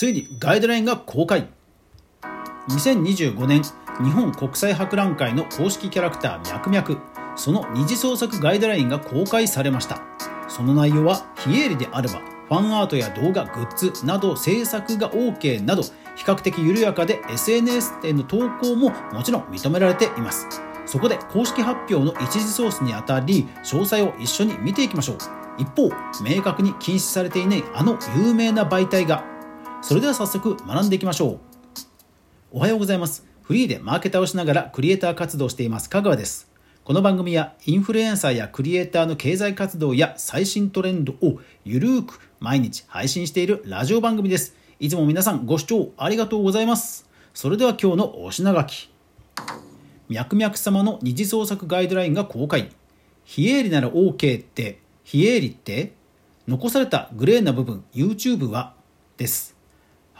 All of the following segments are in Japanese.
ついにガイドラインが公開。2025年日本国際博覧会の公式キャラクターミャクミャクその二次創作ガイドラインが公開されました。その内容は非営利であればファンアートや動画グッズなど制作が OK など比較的緩やかで SNS への投稿ももちろん認められています。そこで公式発表の一次ソースにあたり詳細を一緒に見ていきましょう。一方明確に禁止されていないあの有名な媒体がそれでは早速学んでいきましょう。おはようございます。フリーでマーケターをしながらクリエイター活動しています香川です。この番組はインフルエンサーやクリエイターの経済活動や最新トレンドをゆるーく毎日配信しているラジオ番組です。いつも皆さんご視聴ありがとうございます。それでは今日のお品書き。脈々様の二次創作ガイドラインが公開。非営利なら OK って非営利って残されたグレーな部分 YouTube は？です。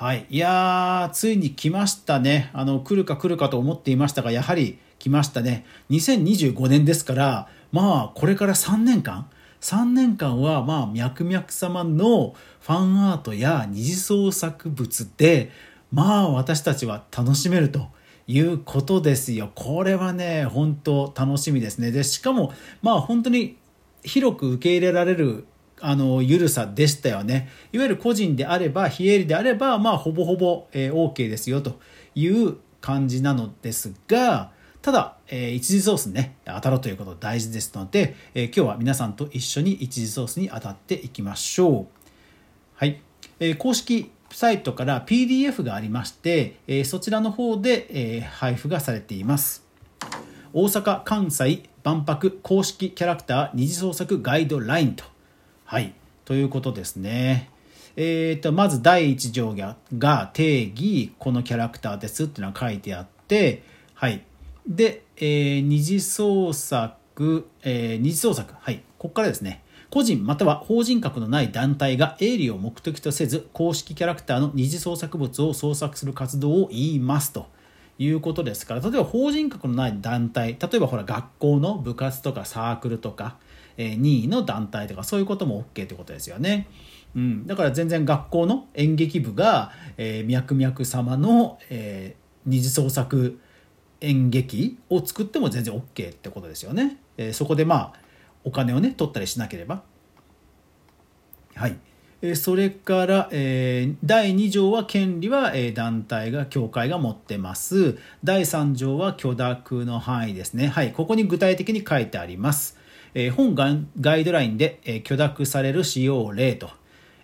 はい。いやー、ついに来ましたね。あの、来るか来るかと思っていましたが、やはり来ましたね。2025年ですから、まあ、これから3年間、3年間は、まあ、脈々様のファンアートや二次創作物で、まあ、私たちは楽しめると。いうことですよ。これはね、本当楽しみですね。で、しかも、まあ本当に広く受け入れられるあの、ゆるさでしたよね。いわゆる個人であれば、非営利であれば、まあ、ほぼほぼ、えー、OK ですよという感じなのですが、ただ、えー、一次ソースにね、当たるということ大事ですので、えー、今日は皆さんと一緒に一次ソースに当たっていきましょう。はい。えー、公式サイトから PDF がありまして、え、そちらの方で、え、配布がされています。大阪・関西万博公式キャラクター二次創作ガイドラインとはい。ということですね。えーと、まず第1条が定義、このキャラクターですっていうのが書いてあって、はい。で、えー、二次創作、えー、二次創作、はい。ここからですね。個人または法人格のない団体が営利を目的とせず公式キャラクターの二次創作物を創作する活動を言いますということですから例えば法人格のない団体例えばほら学校の部活とかサークルとかえ任意の団体とかそういうことも OK ってことですよね。うん、だから全然学校の演劇部が、えー、脈々様の、えー、二次創作演劇を作っても全然 OK ってことですよね。えー、そこでまあお金をね取ったりしなければ。はい。えそれから、えー、第2条は権利は、えー、団体が協会が持ってます第3条は許諾の範囲ですねはいここに具体的に書いてありますえ本ガイドラインで、え許諾される使用例と、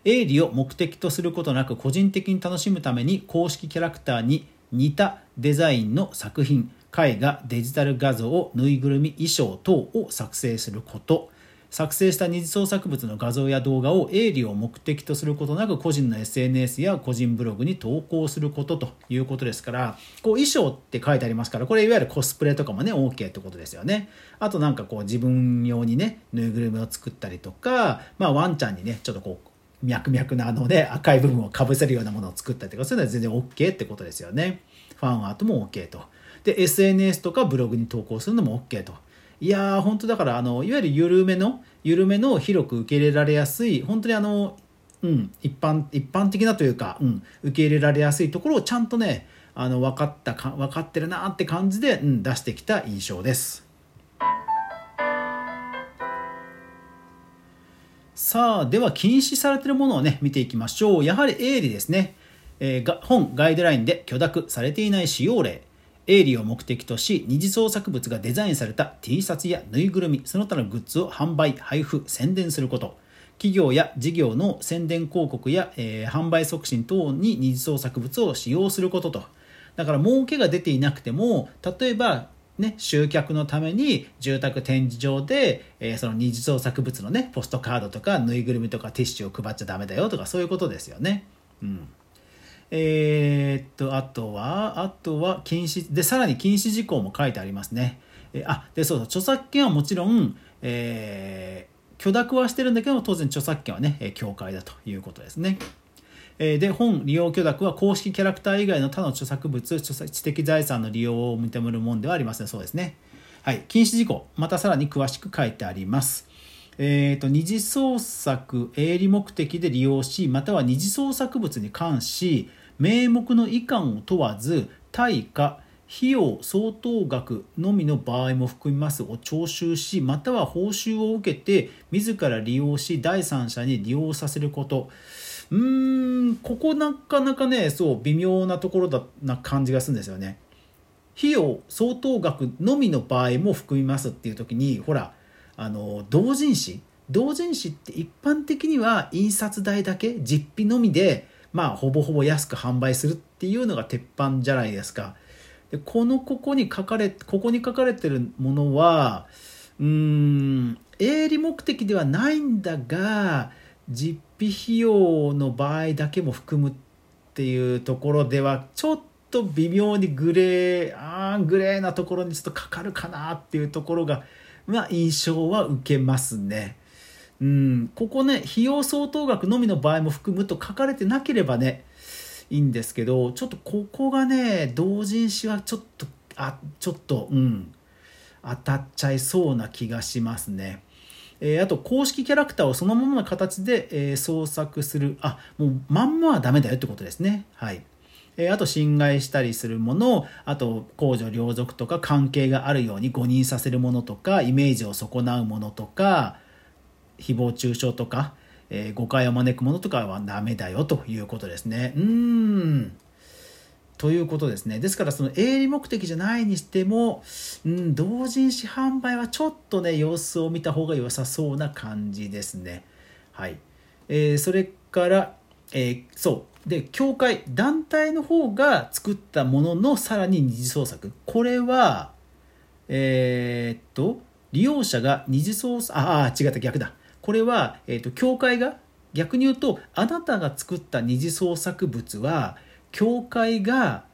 営利を目的とすることなく個人的に楽しむために公式キャラクターに似たデザインの作品、絵画、デジタル画像、ぬいぐるみ、衣装等を作成すること、作成した二次創作物の画像や動画を営利を目的とすることなく個人の SNS や個人ブログに投稿することということですからこう衣装って書いてありますからこれいわゆるコスプレとかもね OK ってことですよね。あとなんかこう自分用にねぬいぐるみを作ったりとか、まあ、ワンちゃんにねちょっとこう脈々なので赤い部分をかぶせるようなものを作ったりとかそういうのは全然 OK ってことですよね。ファンアートも OK と。で SNS とかブログに投稿するのも OK と。いやー、本当だから、あの、いわゆる緩めの、緩めの広く受け入れられやすい、本当にあの、うん、一般、一般的なというか、うん、受け入れられやすいところをちゃんとね、あの、分かったか、分かってるなって感じで、うん、出してきた印象です。さあ、では禁止されているものをね、見ていきましょう。やはり営利ですね。えー、が本ガイドラインで許諾されていない使用例。営利を目的とし二次創作物がデザインされた T シャツやぬいぐるみその他のグッズを販売配布宣伝すること。企業や事業の宣伝広告や、えー、販売促進等に二次創作物を使用することと。だから儲けが出ていなくても例えばね、集客のために住宅展示場で、えー、その二次創作物のねポストカードとかぬいぐるみとかティッシュを配っちゃダメだよとかそういうことですよね。うん。えー、っと、あとは、あとは禁止、で、さらに禁止事項も書いてありますね。えあ、で、そうそう、著作権はもちろん、えー、許諾はしてるんだけど当然著作権はね、協会だということですね。で、本利用許諾は公式キャラクター以外の他の著作物、著作知的財産の利用を認めるものではありません。そうですね。はい。禁止事項、またさらに詳しく書いてあります。えーと、二次創作営利目的で利用しまたは二次創作物に関し名目の遺憾を問わず対価費用相当額のみの場合も含みます。を徴収しまたは報酬を受けて自ら利用し第三者に利用させること。うーんここなかなかねそう微妙なところだな感じがするんですよね。費用相当額のみの場合も含みますっていう時にほらあの同人誌同人誌って一般的には印刷代だけ実費のみでまあほぼほぼ安く販売するっていうのが鉄板じゃないですか。でこのここに書かれここに書かれてるものはうーん営利目的ではないんだが実費費用の場合だけも含むっていうところではちょっと微妙にグレーあーグレーなところにちょっとかかるかなっていうところが、ま、印象は受けますね。うん、ここね費用相当額のみの場合も含むと書かれてなければねいいんですけどちょっとここがね同人誌はちょっとあちょっとうん当たっちゃいそうな気がしますね。えー、あと公式キャラクターをそのままの形で、えー、創作するあもうまんまはダメだよってことですね。はいえ、あと侵害したりするものあと公序良俗とか関係があるように誤認させるものとかイメージを損なうものとか誹謗中傷とかえー、誤解を招くものとかはダメだよということですね。うーん。ということですね。ですから、その営利目的じゃないにしても、うん、同人誌販売はちょっとね、様子を見た方が良さそうな感じですね。はい。えー、それから、えー、そう。で、協会、団体の方が作ったもののさらに二次創作。これは、えー、っと、利用者が二次創作、ああ、違った逆だ。これは、えーと、教会が逆に言うとあなたが作った二次創作物は教会が、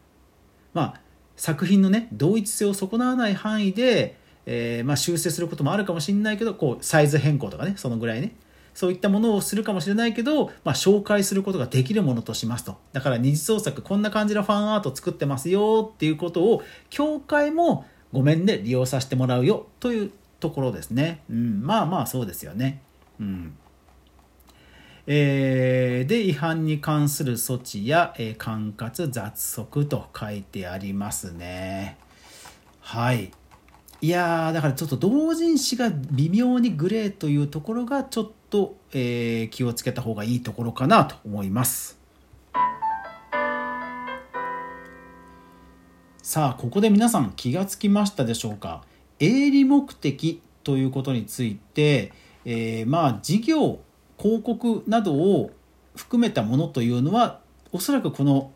まあ、作品のね同一性を損なわない範囲で、えー、まあ、修正することもあるかもしれないけどこうサイズ変更とかねそのぐらいねそういったものをするかもしれないけど、まあ、紹介することができるものとしますと。だから二次創作こんな感じのファンアート作ってますよっていうことを、教会もごめんね、利用させてもらうよというところですね。うん、まあまあそうですよね。うんえー、で違反に関する措置や、えー、管轄雑則と書いてありますねはいいやだからちょっと同人誌が微妙にグレーというところがちょっと、えー、気をつけた方がいいところかなと思います。さあここで皆さん気がつきましたでしょうか？営利目的ということについてえー、まあ事業広告などを含めたものというのはおそらくこの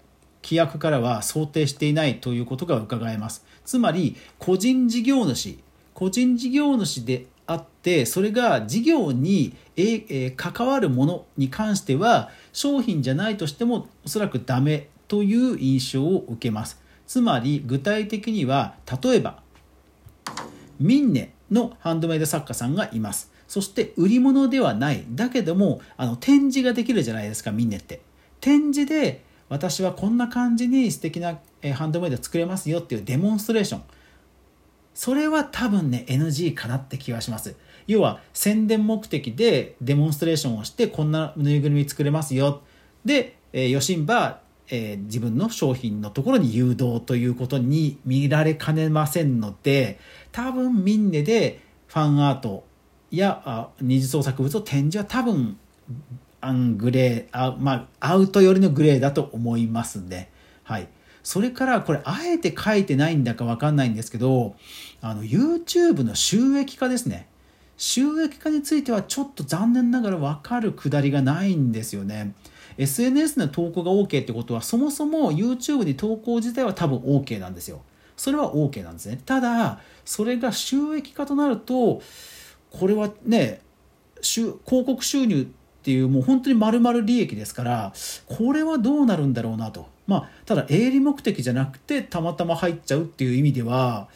規約からは想定していないということが伺えます。つまり個人事業主個人事業主であってそれが事業に、え、関わるものに関しては商品じゃないとしてもおそらくダメという印象を受けます。つまり具体的には例えばミンネのハンドメイド作家さんがいます。そして売り物ではない。だけどもあの展示ができるじゃないですかミンネって。展示で私はこんな感じに素敵なハンドメイド作れますよっていうデモンストレーション。それは多分ね NG かなって気がします。要は宣伝目的でデモンストレーションをしてこんなぬいぐるみ作れますよ。で、えー、ヨシンバえ、自分の商品のところに誘導ということに見られかねませんので多分ミンネでファンアートや二次創作物を展示は多分アングレーあ、まあ、アウト寄りのグレーだと思いますね。はい。それからこれあえて書いてないんだかわかんないんですけどあの YouTube の収益化ですね収益化についてはちょっと残念ながら分かるくだりがないんですよね SNS の投稿が OK ってことはそもそも YouTube に投稿自体は多分 OK なんですよそれは OK なんですねただそれが収益化となるとこれはね広告収入っていうもう本当に丸々利益ですからこれはどうなるんだろうなとまあただ営利目的じゃなくてたまたま入っちゃうっていう意味では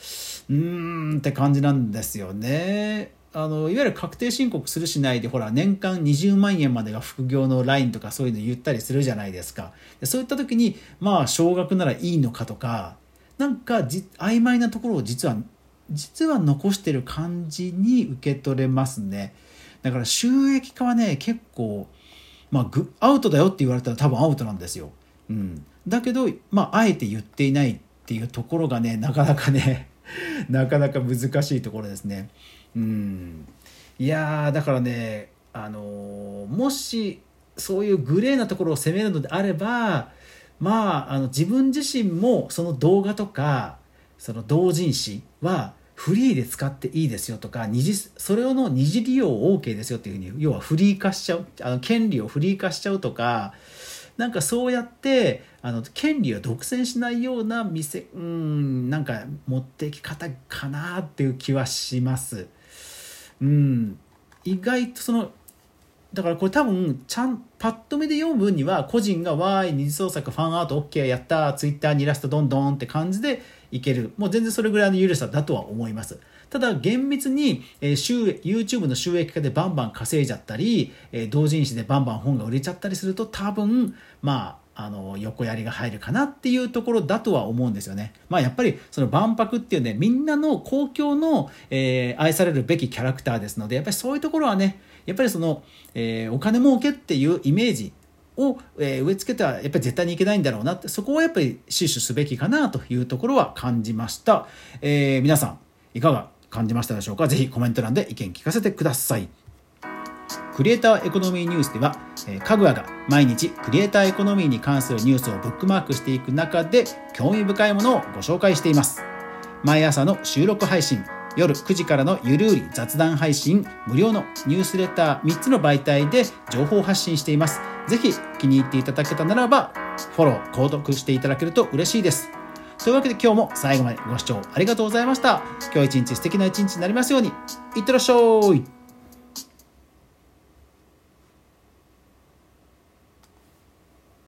うーんって感じなんですよね。あのいわゆる確定申告するしないでほら年間20万円までが副業のラインとかそういうの言ったりするじゃないですかそういった時にまあ少額ならいいのかとかなんかじ曖昧なところを実は実は残してる感じに受け取れますね。だから収益化はね結構まあグアウトだよって言われたら多分アウトなんですよ、うん、だけどまああえて言っていないっていうところがねなかなかね なかなか難しいところですね。うん。いやだからねあのー、もしそういうグレーなところを攻めるのであればまああの自分自身もその動画とかその同人誌はフリーで使っていいですよとか二次それの二次利用 OK ですよっていうふうに要はフリー化しちゃうあの権利をフリー化しちゃうとかなんかそうやってあの権利を独占しないような店うんなんか持ってき方かなっていう気はします。うん意外とそのだからこれ多分ちゃんパッと目で読む分には個人が「わーい二次創作ファンアート OK やったツイッターにイラストどんどん」って感じでいけるもう全然それぐらいの緩さだとは思いますただ厳密に、えー、収 YouTube の収益化でバンバン稼いじゃったり、えー、同人誌でバンバン本が売れちゃったりすると多分まああの横やりが入るかなっていうところだとは思うんですよね。まあやっぱりその万博っていうねみんなの公共の、えー、愛されるべきキャラクターですのでやっぱりそういうところはねやっぱりその、えー、お金儲けっていうイメージを、え、植え付けてはやっぱり絶対にいけないんだろうなってそこはやっぱり死守すべきかなというところは感じました、えー、皆さんいかが感じましたでしょうか？ぜひコメント欄で意見聞かせてください。クリエイターエコノミーニュースでは、えー、かぐわが毎日クリエイターエコノミーに関するニュースをブックマークしていく中で興味深いものをご紹介しています。毎朝の収録配信夜9時からのゆるうり雑談配信、無料のニュースレター3つの媒体で情報発信しています。ぜひ気に入っていただけたならば、フォロー、購読していただけると嬉しいです。というわけで今日も最後までご視聴ありがとうございました。今日一日素敵な一日になりますように。いってらっしゃい